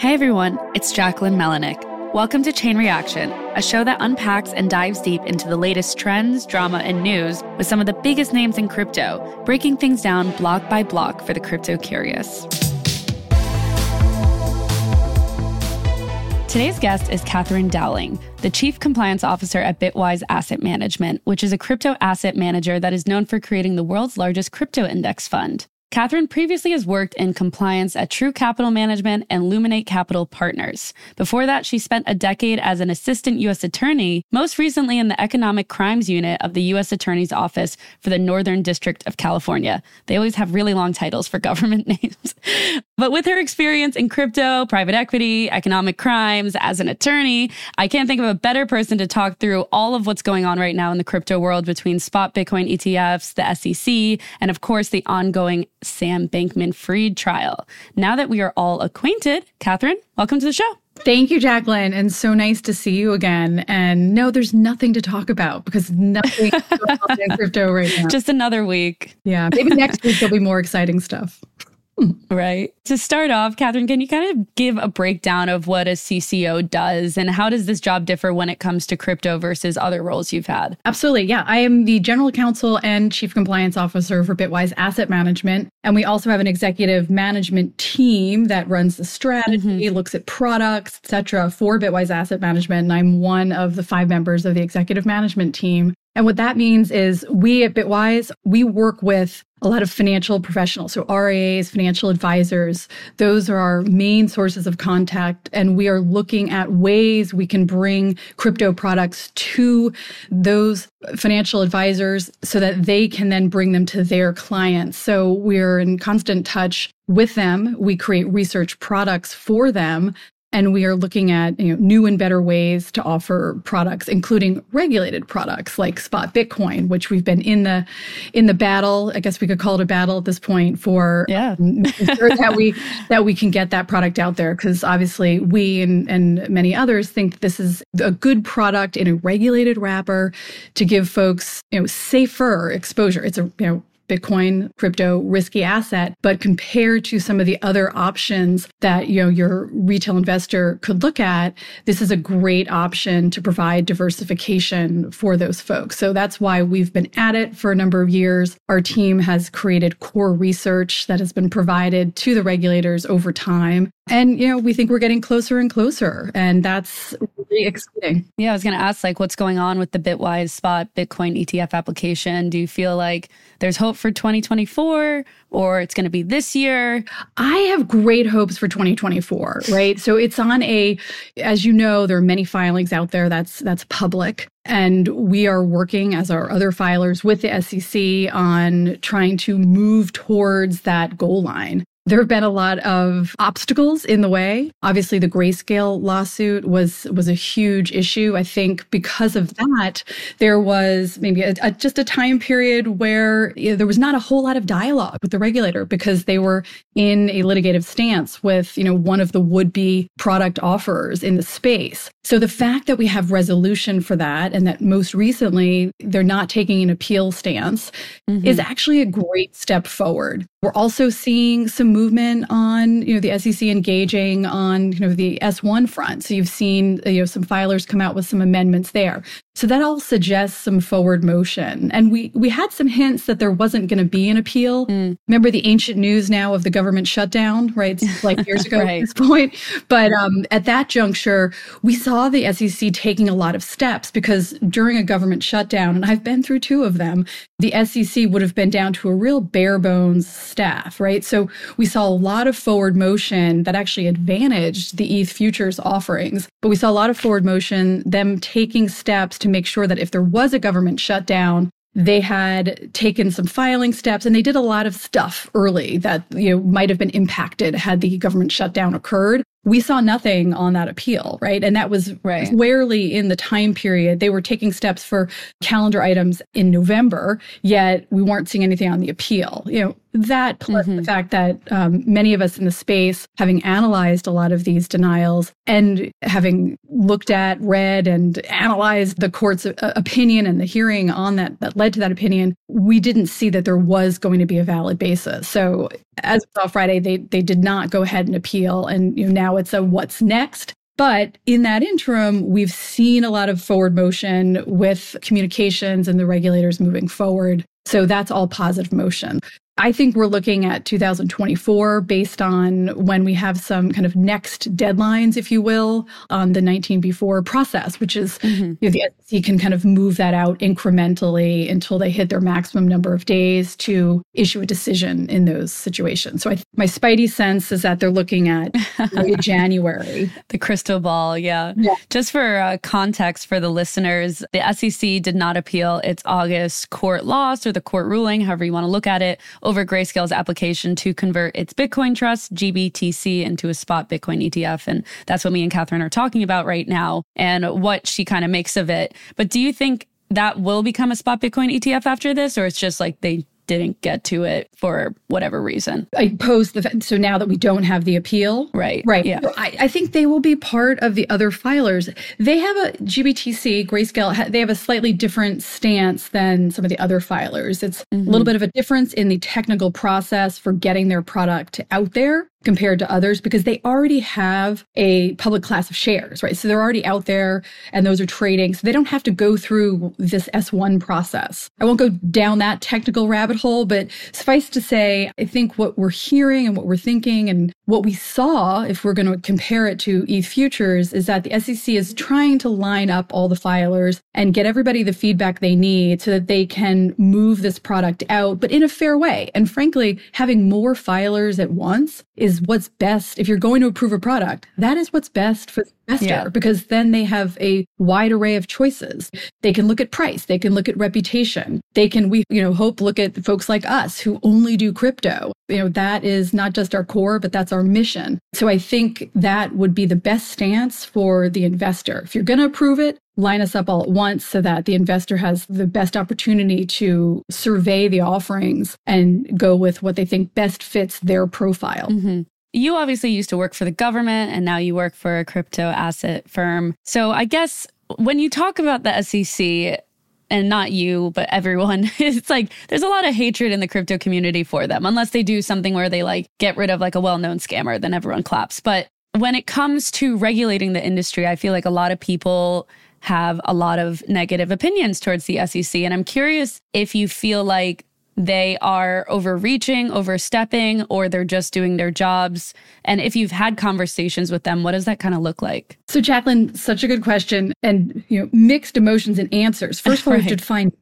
Hey everyone, it's Jacquelyn Melinek. Welcome to Chain Reaction, a show that unpacks and dives deep into the latest trends, drama, and news with some of the biggest names in crypto, breaking things down block by block for the crypto curious. Today's guest is Katherine Dowling, the Chief Compliance Officer at Bitwise Asset Management, which is a crypto asset manager that is known for creating the world's largest crypto index fund. Katherine previously has worked in compliance at True Capital Management and Luminate Capital Partners. Before that, she spent a decade as an assistant U.S. attorney, most recently in the Economic Crimes Unit of the U.S. Attorney's Office for the Northern District of California. They always have really long titles for government names. but with her experience in crypto, private equity, economic crimes as an attorney, I can't think of a better person to talk through all of what's going on right now in the crypto world between spot Bitcoin ETFs, the SEC, and of course the ongoing Sam Bankman Fried trial. Now that we are all acquainted, Katherine, welcome to the show. Thank you, Jacquelyn. And so nice to see you again. And no, there's nothing to talk about because nothing in crypto right now. Just another week. Yeah. Maybe next week there'll be more exciting stuff. Right. To start off, Katherine, can you kind of give a breakdown of what a CCO does and how does this job differ when it comes to crypto versus other roles you've had? Absolutely. Yeah. I am the general counsel and chief compliance officer for Bitwise Asset Management. And we also have an executive management team that runs the strategy, mm-hmm. looks at products, etc., for Bitwise Asset Management. And I'm one of the five members of the executive management team. And what that means is we at Bitwise, we work with a lot of financial professionals. So RIAs, financial advisors, those are our main sources of contact. And we are looking at ways we can bring crypto products to those financial advisors so that they can then bring them to their clients. So we're in constant touch with them. We create research products for them and we are looking at you know, new and better ways to offer products including regulated products like spot bitcoin which we've been in the in the battle i guess we could call it a battle at this point for yeah. sure that we that we can get that product out there. Because obviously we and, and many others think this is a good product in a regulated wrapper to give folks you know safer exposure. It's a you know Bitcoin crypto risky asset, but compared to some of the other options that, you know, your retail investor could look at, this is a great option to provide diversification for those folks. So that's why we've been at it for a number of years. Our team has created core research that has been provided to the regulators over time. And, you know, we think we're getting closer and closer. And that's really exciting. Yeah, I was going to ask, like, what's going on with the Bitwise Spot Bitcoin ETF application? Do you feel like there's hope for 2024 or it's going to be this year? I have great hopes for 2024, right? so it's on a as you know, there are many filings out there that's that's public and we are working as our other filers with the SEC on trying to move towards that goal line. There have been a lot of obstacles in the way. Obviously, the grayscale lawsuit was was a huge issue. I think because of that, there was maybe a, a, just a time period where you know, there was not a whole lot of dialogue with the regulator because they were in a litigative stance with you know one of the would be product offerers in the space. So the fact that we have resolution for that, and that most recently they're not taking an appeal stance, mm-hmm. is actually a great step forward. We're also seeing some movement on, you know, the SEC engaging on, you know, the S1 front. So you've seen, you know, some filers come out with some amendments there. So that all suggests some forward motion. And we we had some hints that there wasn't going to be an appeal. Mm. Remember the ancient news now of the government shutdown, right? It's like years ago right. at this point. But um, at that juncture, we saw the SEC taking a lot of steps because during a government shutdown, and I've been through two of them, the SEC would have been down to a real bare bones staff, right? So we saw a lot of forward motion that actually advantaged the ETH futures offerings. But we saw a lot of forward motion, them taking steps to make sure that if there was a government shutdown, they had taken some filing steps and they did a lot of stuff early that you know might have been impacted had the government shutdown occurred we saw nothing on that appeal, right? And that was right. squarely in the time period. They were taking steps for calendar items in November, yet we weren't seeing anything on the appeal. You know, that plus mm-hmm. the fact that um, many of us in the space, having analyzed a lot of these denials and having looked at, read, and analyzed the court's uh, opinion and the hearing on that that led to that opinion, we didn't see that there was going to be a valid basis. So as of Friday, they they did not go ahead and appeal, and you know, now now it's a what's next. But in that interim, we've seen a lot of forward motion with communications and the regulators moving forward. So that's all positive motion. I think we're looking at 2024 based on when we have some kind of next deadlines, if you will, on the 19b4 process, which is mm-hmm. you know, the SEC can kind of move that out incrementally until they hit their maximum number of days to issue a decision in those situations. So I, my spidey sense is that they're looking at January. The crystal ball, yeah. yeah. Just for uh, context for the listeners, the SEC did not appeal its August court loss or the court ruling, however you want to look at it over Grayscale's application to convert its Bitcoin trust, GBTC, into a spot Bitcoin ETF. And that's what me and Katherine are talking about right now and what she kind of makes of it. But do you think that will become a spot Bitcoin ETF after this, or it's just like they didn't get to it for whatever reason. I posed the so now that we don't have the appeal, right? Right. Yeah. I, I, think they will be part of the other filers. They have a GBTC Grayscale. They have a slightly different stance than some of the other filers. It's mm-hmm. a little bit of a difference in the technical process for getting their product out there compared to others because they already have a public class of shares, right? So they're already out there and those are trading. So they don't have to go through this S1 process. I won't go down that technical rabbit hole, but suffice to say, I think what we're hearing and what we're thinking and what we saw, if we're going to compare it to ETH futures, is that the SEC is trying to line up all the filers and get everybody the feedback they need so that they can move this product out, but in a fair way. And frankly, having more filers at once is what's best. If you're going to approve a product, that is what's best for the investor yeah. because then they have a wide array of choices. They can look at price. They can look at reputation. They can, we, you know, hope look at folks like us who only do crypto. You know, that is not just our core, but that's our mission. So I think that would be the best stance for the investor. If you're going to approve it, line us up all at once so that the investor has the best opportunity to survey the offerings and go with what they think best fits their profile. Mm-hmm. You obviously used to work for the government and now you work for a crypto asset firm. So I guess when you talk about the SEC, and not you, but everyone, it's like there's a lot of hatred in the crypto community for them, unless they do something where they like get rid of like a well known scammer, then everyone claps. But when it comes to regulating the industry, I feel like a lot of people have a lot of negative opinions towards the SEC. And I'm curious if you feel like they are overreaching, overstepping, or they're just doing their jobs. And if you've had conversations with them, what does that kind of look like? So, Jacquelyn, such a good question, and you know, mixed emotions and answers. First of all, right. we have to define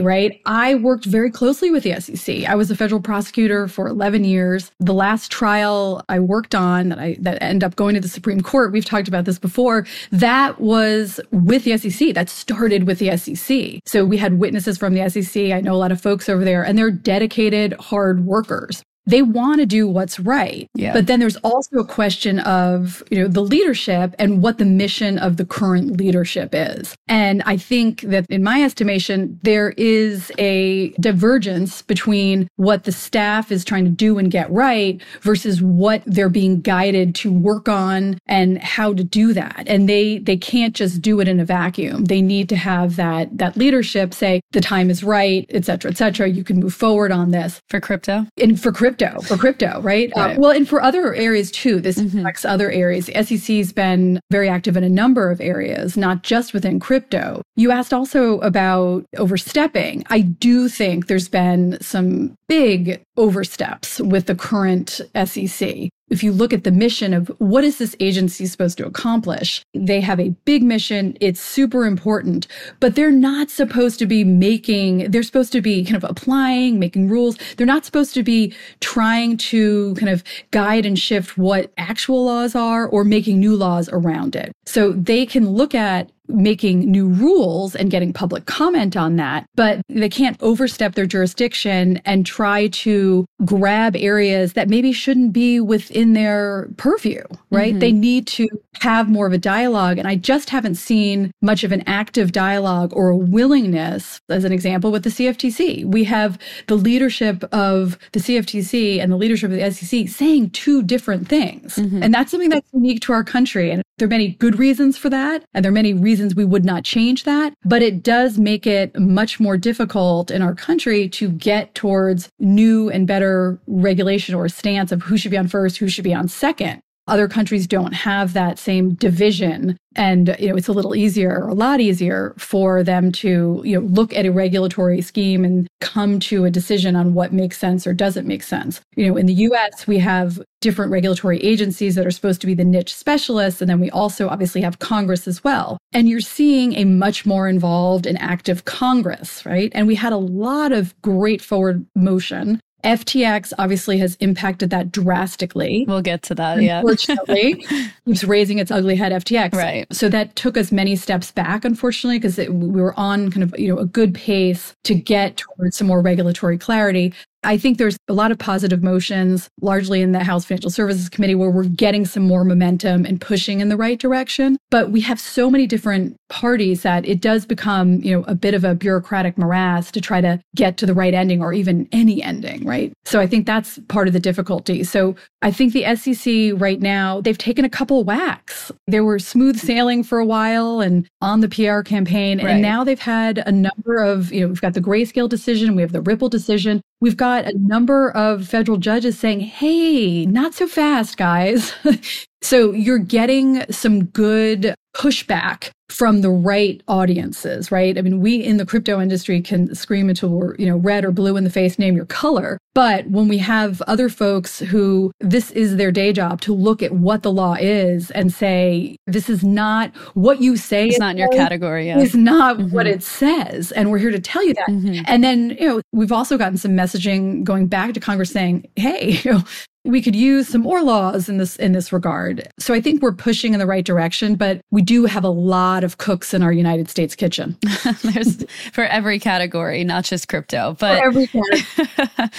right? I worked very closely with the SEC. I was a federal prosecutor for 11 years. The last trial I worked on that I that ended up going to the Supreme Court, we've talked about this before, that was with the SEC. That started with the SEC. So we had witnesses from the SEC. I know a lot of folks over there and they're dedicated hard workers they want to do what's right. Yeah. But then there's also a question of, you know, the leadership and what the mission of the current leadership is. And I think that in my estimation, there is a divergence between what the staff is trying to do and get right versus what they're being guided to work on and how to do that. And they they can't just do it in a vacuum. They need to have that that leadership say the time is right, et cetera, et cetera. You can move forward on this. For crypto? And for crypto crypto for crypto, right? Uh, right. Uh, well, and for other areas too. This mm-hmm. affects other areas. The SEC's been very active in a number of areas, not just within crypto. You asked also about overstepping. I do think there's been some big oversteps with the current SEC if you look at the mission of what is this agency supposed to accomplish, they have a big mission. It's super important, but they're not supposed to be making, they're supposed to be kind of applying, making rules. They're not supposed to be trying to kind of guide and shift what actual laws are or making new laws around it. So they can look at making new rules and getting public comment on that, but they can't overstep their jurisdiction and try to grab areas that maybe shouldn't be within their purview, right? Mm-hmm. They need to have more of a dialogue. And I just haven't seen much of an active dialogue or a willingness, as an example, with the CFTC. We have the leadership of the CFTC and the leadership of the SEC saying two different things. Mm-hmm. And that's something that's unique to our country. And there are many good reasons for that. And there are many reasons we would not change that, but it does make it much more difficult in our country to get towards new and better regulation or stance of who should be on first, who should be on second. Other countries don't have that same division. And, you know, it's a little easier, or a lot easier for them to, you know, look at a regulatory scheme and come to a decision on what makes sense or doesn't make sense. You know, in the US, we have different regulatory agencies that are supposed to be the niche specialists. And then we also obviously have Congress as well. And you're seeing a much more involved and active Congress, right? And we had a lot of great forward motion FTX obviously has impacted that drastically. We'll get to that, yeah. Unfortunately, keeps raising its ugly head, FTX. Right. So that took us many steps back, unfortunately, because we were on kind of, you know, a good pace to get towards some more regulatory clarity. I think there's a lot of positive motions, largely in the House Financial Services Committee, where we're getting some more momentum and pushing in the right direction. But we have so many different parties that it does become, you know, a bit of a bureaucratic morass to try to get to the right ending or even any ending, right? So I think that's part of the difficulty. So I think the SEC right now, they've taken a couple whacks. They were smooth sailing for a while and on the PR campaign. Right. And now they've had a number of, you know, we've got the grayscale decision, we have the Ripple decision. We've got a number of federal judges saying, hey, not so fast, guys. so you're getting some good pushback from the right audiences, right? I mean, we in the crypto industry can scream until we're, you know, red or blue in the face, name your color. But when we have other folks who this is their day job to look at what the law is and say, this is not what you say. It's not in your category. Yeah. It's not mm-hmm. what it says. And we're here to tell you that. Mm-hmm. And then, you know, we've also gotten some messaging going back to Congress saying, hey, you know, we could use some more laws in this in this regard. So I think we're pushing in the right direction, but we do have a lot of cooks in our United States kitchen. There's for every category, not just crypto, but for every category.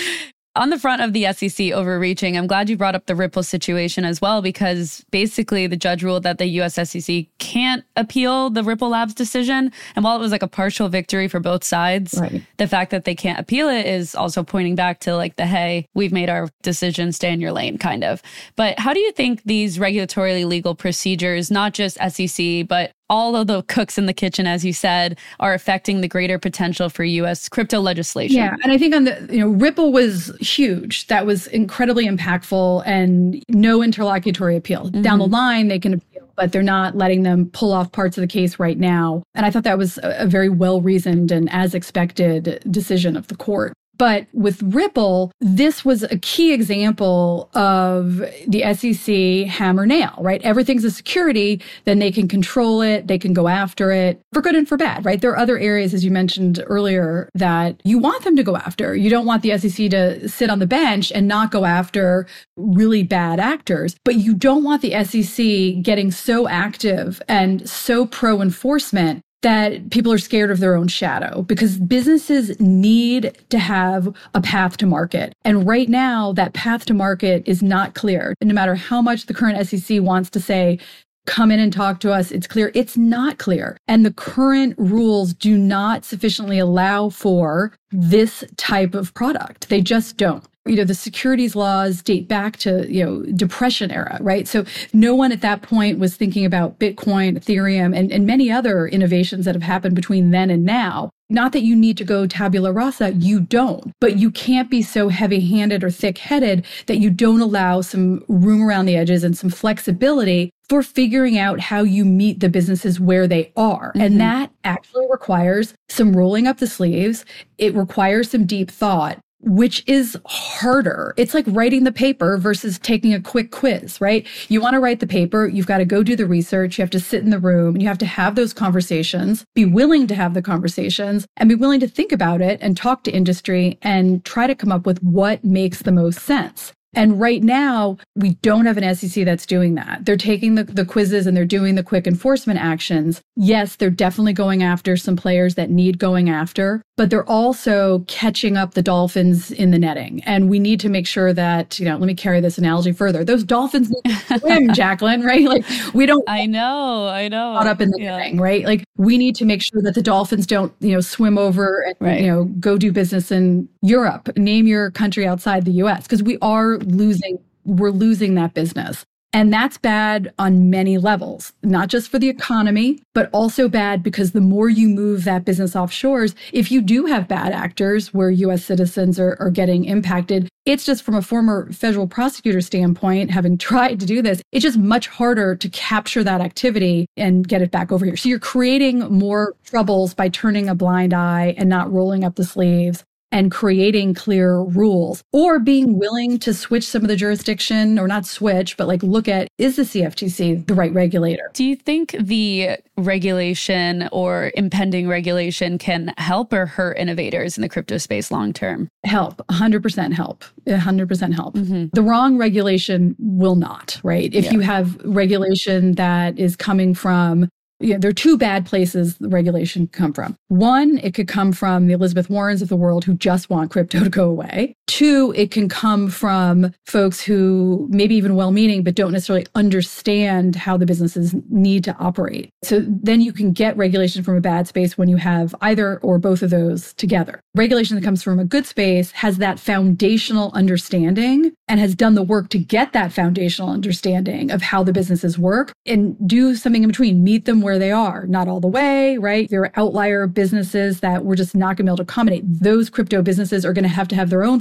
On the front of the SEC overreaching, I'm glad you brought up the Ripple situation as well, because basically the judge ruled that the US SEC can't appeal the Ripple Labs decision. And while it was like a partial victory for both sides, right. the fact that they can't appeal it is also pointing back to like the hey, we've made our decision, stay in your lane kind of. But how do you think these regulatorily legal procedures, not just SEC, but all of the cooks in the kitchen, as you said, are affecting the greater potential for U.S. crypto legislation. Yeah, and I think on the you know Ripple was huge. That was incredibly impactful, and no interlocutory appeal. Mm-hmm. Down the line, they can appeal, but they're not letting them pull off parts of the case right now. And I thought that was a, a very well reasoned and as expected decision of the court. But with Ripple, this was a key example of the SEC hammer nail, right? Everything's a security, then they can control it, they can go after it for good and for bad, right? There are other areas, as you mentioned earlier, that you want them to go after. You don't want the SEC to sit on the bench and not go after really bad actors, but you don't want the SEC getting so active and so pro enforcement that people are scared of their own shadow because businesses need to have a path to market. And right now, that path to market is not clear. And no matter how much the current SEC wants to say, come in and talk to us, it's clear. It's not clear. And the current rules do not sufficiently allow for this type of product. They just don't you know the securities laws date back to you know depression era right so no one at that point was thinking about bitcoin ethereum and, and many other innovations that have happened between then and now not that you need to go tabula rasa, you don't, but you can't be so heavy handed or thick headed that you don't allow some room around the edges and some flexibility for figuring out how you meet the businesses where they are. Mm-hmm. And that actually requires some rolling up the sleeves. It requires some deep thought which is harder. It's like writing the paper versus taking a quick quiz, right? You want to write the paper, you've got to go do the research, you have to sit in the room, and you have to have those conversations, be willing to have the conversations, and be willing to think about it and talk to industry and try to come up with what makes the most sense. And right now, we don't have an SEC that's doing that. They're taking the, the quizzes and they're doing the quick enforcement actions. Yes, they're definitely going after some players that need going after, but they're also catching up the dolphins in the netting. And we need to make sure that, you know, let me carry this analogy further. Those dolphins swim, Jacquelyn, right? Like we don't. I know, I know. Caught up in the yeah. netting, right? Like we need to make sure that the dolphins don't, you know, swim over and, right. you know, go do business in Europe. Name your country outside the US because we are losing we're losing that business. And that's bad on many levels, not just for the economy, but also bad because the more you move that business offshores, if you do have bad actors where US citizens are, are getting impacted, it's just from a former federal prosecutor standpoint, having tried to do this, it's just much harder to capture that activity and get it back over here. So you're creating more troubles by turning a blind eye and not rolling up the sleeves and creating clear rules or being willing to switch some of the jurisdiction or not switch, but like look at is the CFTC the right regulator? Do you think the regulation or impending regulation can help or hurt innovators in the crypto space long term? Help, 100% help, 100% help. Mm-hmm. The wrong regulation will not, right? If yeah. you have regulation that is coming from know, there are two bad places the regulation could come from. One, it could come from the Elizabeth Warrens of the world who just want crypto to go away. Two, it can come from folks who maybe even well meaning, but don't necessarily understand how the businesses need to operate. So then you can get regulation from a bad space when you have either or both of those together. Regulation that comes from a good space has that foundational understanding and has done the work to get that foundational understanding of how the businesses work and do something in between, meet them where they are, not all the way, right? There are outlier businesses that we're just not going to be able to accommodate. Those crypto businesses are going to have to have their own.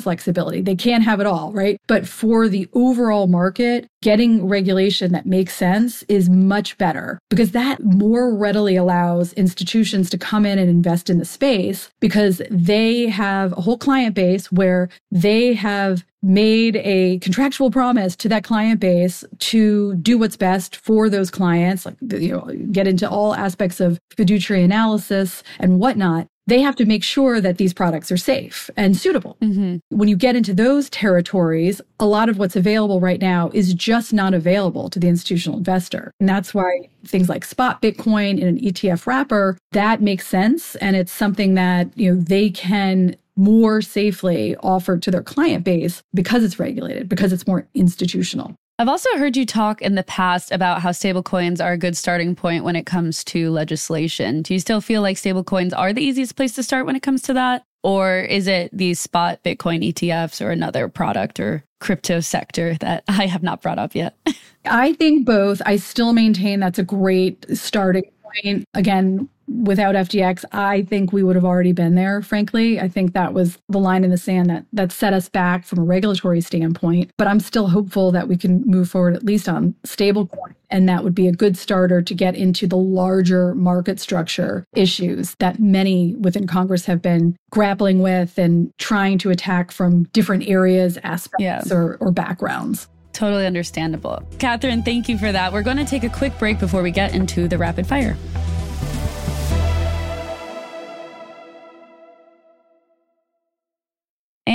They can't have it all, right? But for the overall market, getting regulation that makes sense is much better because that more readily allows institutions to come in and invest in the space because they have a whole client base where they have made a contractual promise to that client base to do what's best for those clients, like you know, get into all aspects of fiduciary analysis and whatnot. They have to make sure that these products are safe and suitable. Mm-hmm. When you get into those territories, a lot of what's available right now is just not available to the institutional investor. And that's why things like spot Bitcoin in an ETF wrapper, that makes sense. And it's something that, you know, they can more safely offer to their client base because it's regulated, because it's more institutional. I've also heard you talk in the past about how stablecoins are a good starting point when it comes to legislation. Do you still feel like stablecoins are the easiest place to start when it comes to that? Or is it these spot Bitcoin ETFs or another product or crypto sector that I have not brought up yet? I think both. I still maintain that's a great starting point. Again, without FTX, I think we would have already been there, frankly. I think that was the line in the sand that that set us back from a regulatory standpoint. But I'm still hopeful that we can move forward at least on stablecoin. And that would be a good starter to get into the larger market structure issues that many within Congress have been grappling with and trying to attack from different areas, aspects, yeah. or, or backgrounds. Totally understandable. Katherine, thank you for that. We're going to take a quick break before we get into the rapid fire.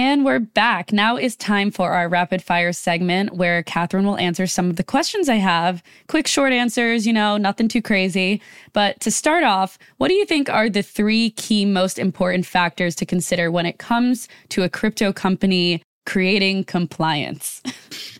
And we're back. Now is time for our rapid fire segment where Katherine will answer some of the questions I have. Quick, short answers, you know, nothing too crazy. But to start off, what do you think are the three key most important factors to consider when it comes to a crypto company creating compliance?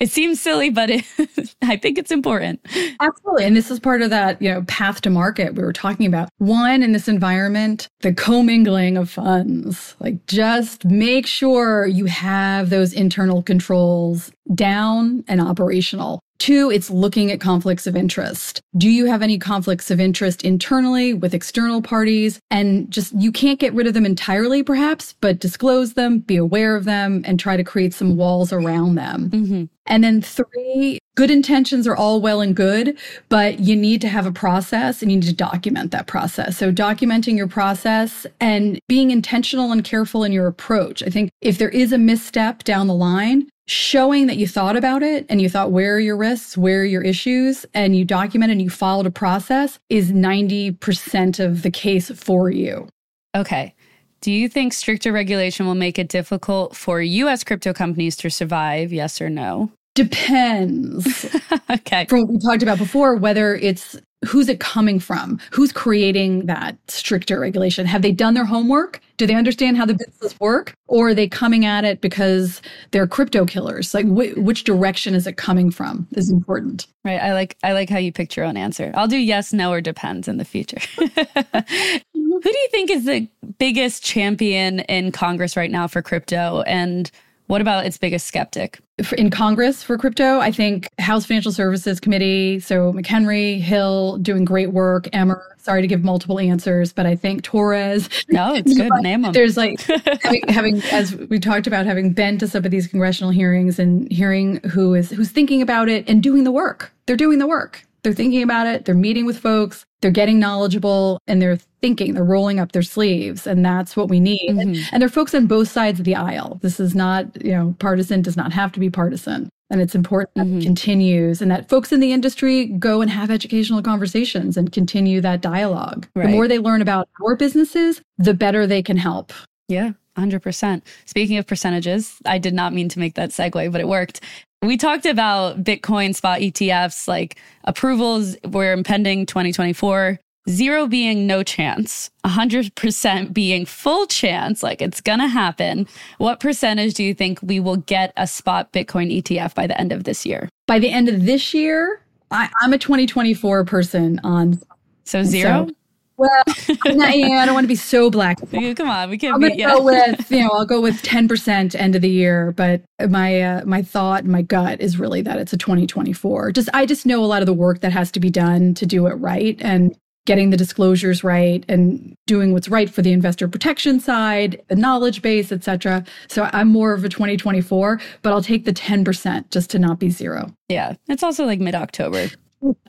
It seems silly, but it, I think it's important. Absolutely. And this is part of that, you know, path to market we were talking about. One, in this environment, the commingling of funds. Like just make sure you have those internal controls down and operational. Two, it's looking at conflicts of interest. Do you have any conflicts of interest internally with external parties? And just, you can't get rid of them entirely, perhaps, but disclose them, be aware of them, and try to create some walls around them. Mm-hmm. And then three, good intentions are all well and good, but you need to have a process and you need to document that process. So documenting your process and being intentional and careful in your approach. I think if there is a misstep down the line, showing that you thought about it and you thought, where are your risks? Where are your issues? And you document and you followed a process is 90% of the case for you. Okay. Do you think stricter regulation will make it difficult for US crypto companies to survive? Yes or no? Depends. okay. From what we talked about before, whether it's who's it coming from? Who's creating that stricter regulation? Have they done their homework? Do they understand how the business work? Or are they coming at it because they're crypto killers? Like wh- which direction is it coming from is important. Right. I like I like how you picked your own answer. I'll do yes, no, or depends in the future. Who do you think is the biggest champion in Congress right now for crypto? And What about its biggest skeptic? In Congress for crypto, I think House Financial Services Committee, so McHenry, Hill, doing great work. Emmer, sorry to give multiple answers, but I think Torres. No, it's good. Name them. There's like having, having, as we talked about, having been to some of these congressional hearings and hearing who is who's thinking about it and doing the work. They're doing the work. They're thinking about it. They're meeting with folks. They're getting knowledgeable and they're thinking. They're rolling up their sleeves. And that's what we need. Mm-hmm. And, and they're folks on both sides of the aisle. This is not, you know, partisan does not have to be partisan. And it's important that mm-hmm. it continues and that folks in the industry go and have educational conversations and continue that dialogue. Right. The more they learn about our businesses, the better they can help. Yeah. 100%. Speaking of percentages, I did not mean to make that segue, but it worked. We talked about Bitcoin spot ETFs, like approvals were impending 2024, zero being no chance, 100% being full chance, like it's going to happen. What percentage do you think we will get a spot Bitcoin ETF by the end of this year? By the end of this year, I, am a 2024 person on. So zero? So well, not, yeah, I don't want to be so black. Come on, we can't. I'm gonna yeah. go with you know I'll go with ten percent end of the year, but my uh, my thought, my gut is really that it's a 2024. Just I just know a lot of the work that has to be done to do it right, and getting the disclosures right and doing what's right for the investor protection side, the knowledge base, etc. So I'm more of a 2024, but I'll take the 10% just to not be zero. Yeah. It's also like mid October.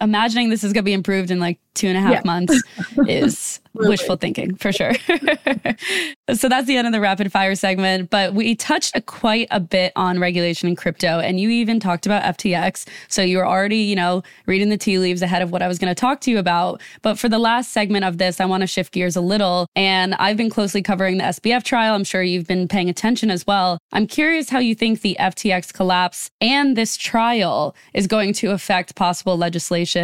Imagining this is going to be improved in like two and a half yeah. months is really. wishful thinking for sure. so that's the end of the rapid fire segment. But we touched a, quite a bit on regulation in crypto, and you even talked about FTX. So you were already, you know, reading the tea leaves ahead of what I was going to talk to you about. But for the last segment of this, I want to shift gears a little. And I've been closely covering the SBF trial. I'm sure you've been paying attention as well. I'm curious how you think the FTX collapse and this trial is going to affect possible legislation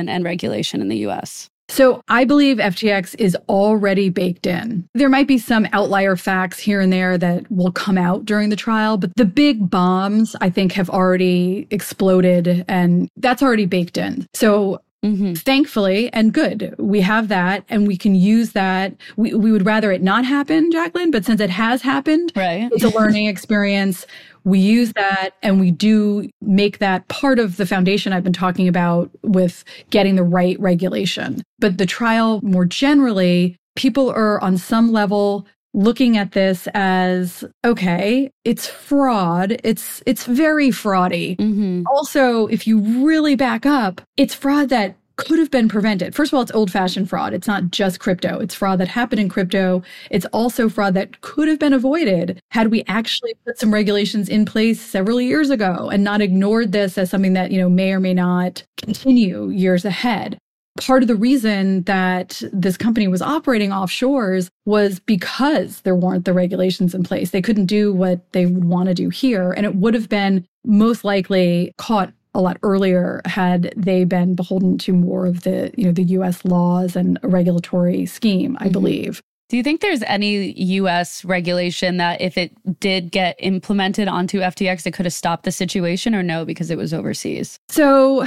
and regulation in the US. So I believe FTX is already baked in. There might be some outlier facts here and there that will come out during the trial, but the big bombs I think have already exploded and that's already baked in. So Mm-hmm. Thankfully, and good, we have that and we can use that. We, we would rather it not happen, Jacquelyn, but since it has happened, right. it's a learning experience we use that and we do make that part of the foundation I've been talking about with getting the right regulation. But the trial more generally, people are on some level looking at this as okay it's fraud it's it's very fraudy mm-hmm. also if you really back up it's fraud that could have been prevented. First of all, it's old fashioned fraud. It's not just crypto. It's fraud that happened in crypto. It's also fraud that could have been avoided had we actually put some regulations in place several years ago and not ignored this as something that, you know, may or may not continue years ahead. Part of the reason that this company was operating offshores was because there weren't the regulations in place. They couldn't do what they would want to do here. And it would have been most likely caught a lot earlier had they been beholden to more of the you know the US laws and regulatory scheme I mm-hmm. believe do you think there's any US regulation that if it did get implemented onto FTX, it could have stopped the situation or no, because it was overseas? So,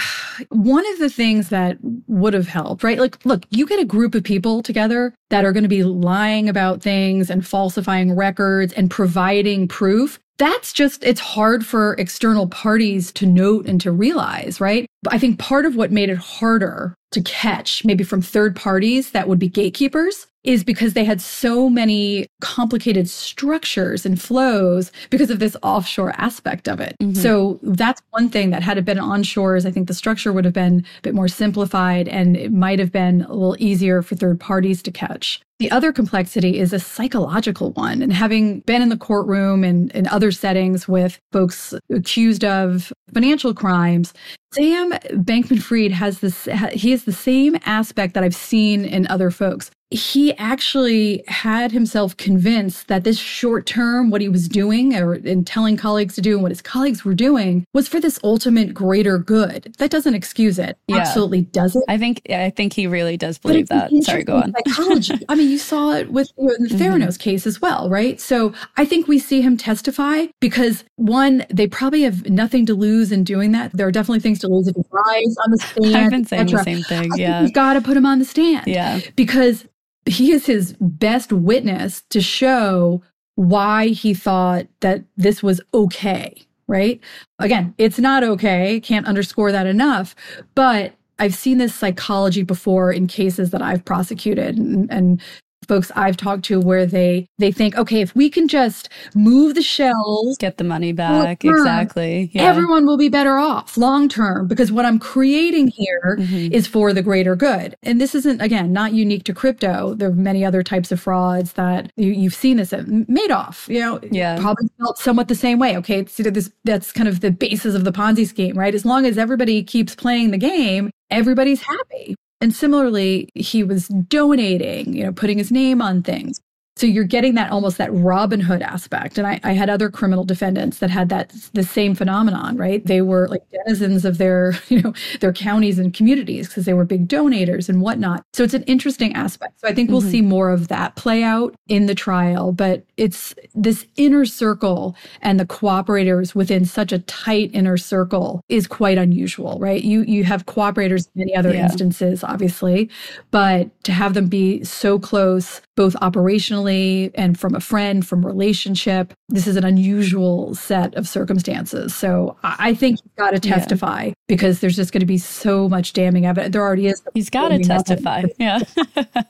one of the things that would have helped, right? Like, look, you get a group of people together that are going to be lying about things and falsifying records and providing proof that's just, it's hard for external parties to note and to realize, right? But I think part of what made it harder to catch, maybe from third parties that would be gatekeepers, is because they had so many complicated structures and flows because of this offshore aspect of it. Mm-hmm. So that's one thing that had it been onshores, I think the structure would have been a bit more simplified and it might have been a little easier for third parties to catch. The other complexity is a psychological one. And having been in the courtroom and in other settings with folks accused of financial crimes, Sam Bankman Fried has this, he has the same aspect that I've seen in other folks he actually had himself convinced that this short term, what he was doing or in telling colleagues to do and what his colleagues were doing was for this ultimate greater good. That doesn't excuse it. Yeah. Absolutely doesn't. I think I think he really does believe that. Sorry, go on. Psychology. I mean, you saw it with you know, the mm-hmm. Theranos mm-hmm. case as well, right? So I think we see him testify because one, they probably have nothing to lose in doing that. There are definitely things to lose if he lies on the stand. I've been saying the same thing. Yeah, you've got to put him on the stand. Yeah, because he is his best witness to show why he thought that this was okay, right? Again, it's not okay. Can't underscore that enough. But I've seen this psychology before in cases that I've prosecuted and, and folks I've talked to where they they think, okay, if we can just move the shells, get the money back, term, exactly, yeah. everyone will be better off long term because what I'm creating here mm-hmm. is for the greater good. And this isn't again not unique to crypto. There are many other types of frauds that you, have seen this Madoff. You know, yeah, probably felt somewhat the same way. Okay, it's, this that's kind of the basis of the Ponzi scheme, right? As long as everybody keeps playing the game, everybody's happy. And similarly, he was donating, you know, putting his name on things. So you're getting that almost that Robin Hood aspect. And I, I, had other criminal defendants that had that the same phenomenon, right? They were like denizens of their, you know, their counties and communities because they were big donators and whatnot. So it's an interesting aspect. So I think we'll mm-hmm. see more of that play out in the trial. But it's this inner circle and the cooperators within such a tight inner circle is quite unusual, right? You you have cooperators in many other yeah. instances, obviously, but to have them be so close, both operationally and from a friend, from relationship. This is an unusual set of circumstances. So I think he's got to testify yeah. because there's just going to be so much damning evidence. There already is. He's got to testify. Yeah.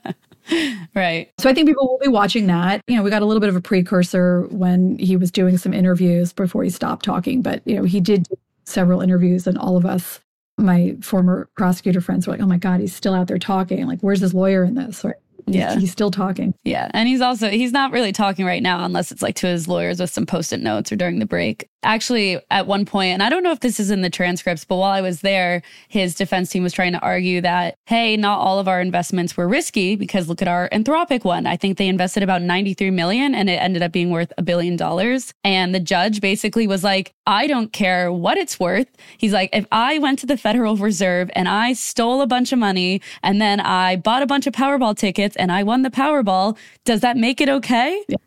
right. So I think people will be watching that. You know, we got a little bit of a precursor when he was doing some interviews before he stopped talking, but you know, he did several interviews and all of us my former prosecutor friends were like, "Oh my god, he's still out there talking. Like, where's his lawyer in this?" Right? Yeah. He's still talking. Yeah. And he's also, he's not really talking right now unless it's like to his lawyers with some post it notes or during the break actually at one point and i don't know if this is in the transcripts but while i was there his defense team was trying to argue that hey not all of our investments were risky because look at our anthropic one. I think they invested about 93 million and it ended up being worth a billion dollars. And the judge basically was like i don't care what it's worth. He's like if i went to the federal reserve and i stole a bunch of money and then i bought a bunch of powerball tickets and i won the powerball does that make it okay? Yeah.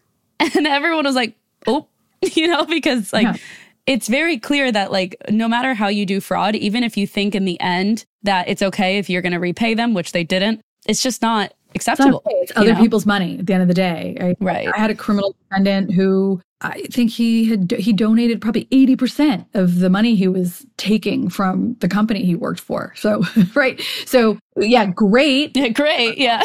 and everyone was like oh you know, because like yeah. it's very clear that like no matter how you do fraud, even if you think in the end that it's okay if you're going to repay them, which they didn't, it's just not acceptable. It's, okay. it's other know? people's money at the end of the day. I, right. I had a criminal defendant who I think he had he donated probably 80% of the money he was taking from the company he worked for. So, right. So, yeah, great. Yeah, great. Yeah.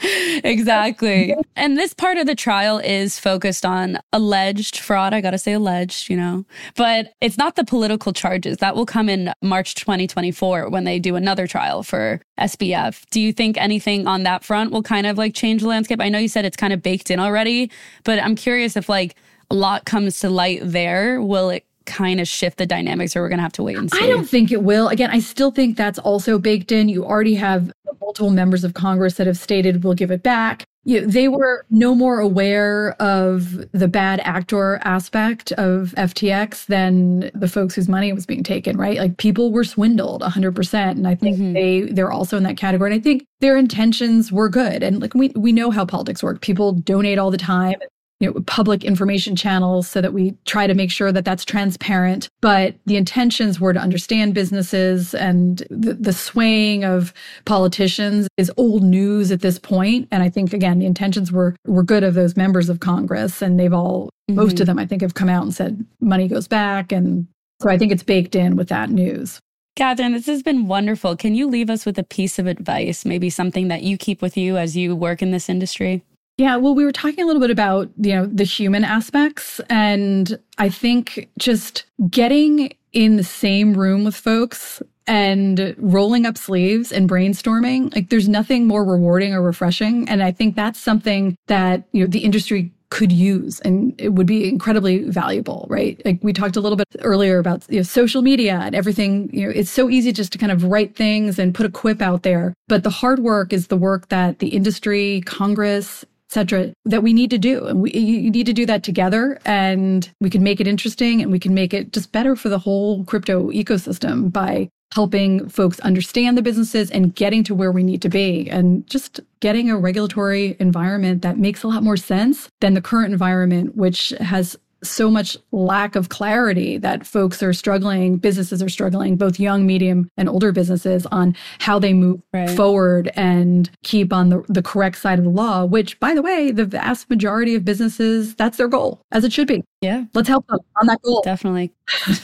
exactly. And this part of the trial is focused on alleged fraud. I got to say alleged, you know. But it's not the political charges. That will come in March 2024 when they do another trial for SBF. Do you think anything on that front will kind of like change the landscape? I know you said it's kind of baked in already, but I'm curious if like a lot comes to light there, will it kind of shift the dynamics or we're going to have to wait and see? I don't think it will. Again, I still think that's also baked in. You already have multiple members of Congress that have stated we'll give it back. You know, they were no more aware of the bad actor aspect of FTX than the folks whose money was being taken, right? Like people were swindled 100%. And I think mm-hmm. they, they're also in that category. And I think their intentions were good. And like we, we know how politics work. People donate all the time you know, public information channels so that we try to make sure that that's transparent. But the intentions were to understand businesses and the, the swaying of politicians is old news at this point. And I think, again, the intentions were, were good of those members of Congress. And they've all, mm-hmm. most of them, I think, have come out and said money goes back. And so I think it's baked in with that news. Katherine, this has been wonderful. Can you leave us with a piece of advice, maybe something that you keep with you as you work in this industry? Yeah, well, we were talking a little bit about, you know, the human aspects. And I think just getting in the same room with folks and rolling up sleeves and brainstorming, like there's nothing more rewarding or refreshing. And I think that's something that, you know, the industry could use and it would be incredibly valuable, right? Like we talked a little bit earlier about you know, social media and everything. You know, it's so easy just to kind of write things and put a quip out there. But the hard work is the work that the industry, Congress, etc that we need to do. And we you need to do that together and we can make it interesting and we can make it just better for the whole crypto ecosystem by helping folks understand the businesses and getting to where we need to be. And just getting a regulatory environment that makes a lot more sense than the current environment which has so much lack of clarity that folks are struggling, businesses are struggling, both young, medium, and older businesses on how they move right. forward and keep on the, the correct side of the law, which, by the way, the vast majority of businesses, that's their goal, as it should be. Yeah. Let's help them on that goal. Definitely.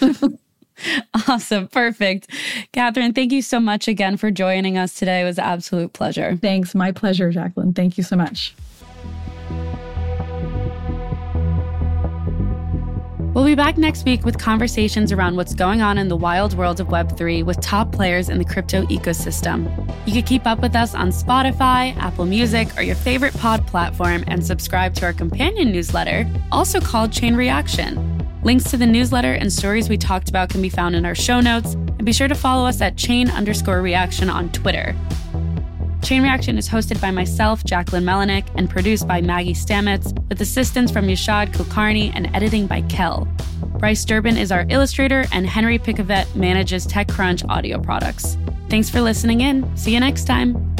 Awesome. Perfect. Katherine, thank you so much again for joining us today. It was an absolute pleasure. Thanks. My pleasure, Jacquelyn. Thank you so much. We'll be back next week with conversations around what's going on in the wild world of Web3 with top players in the crypto ecosystem. You can keep up with us on Spotify, Apple Music, or your favorite pod platform and subscribe to our companion newsletter, also called Chain Reaction. Links to the newsletter and stories we talked about can be found in our show notes, and be sure to follow us at chain underscore reaction on Twitter. Chain Reaction is hosted by myself, Jacquelyn Melinek, and produced by Maggie Stamets, with assistance from Yashad Kulkarni and editing by Kel. Bryce Durbin is our illustrator, and Henry Pickavet manages TechCrunch audio products. Thanks for listening in. See you next time.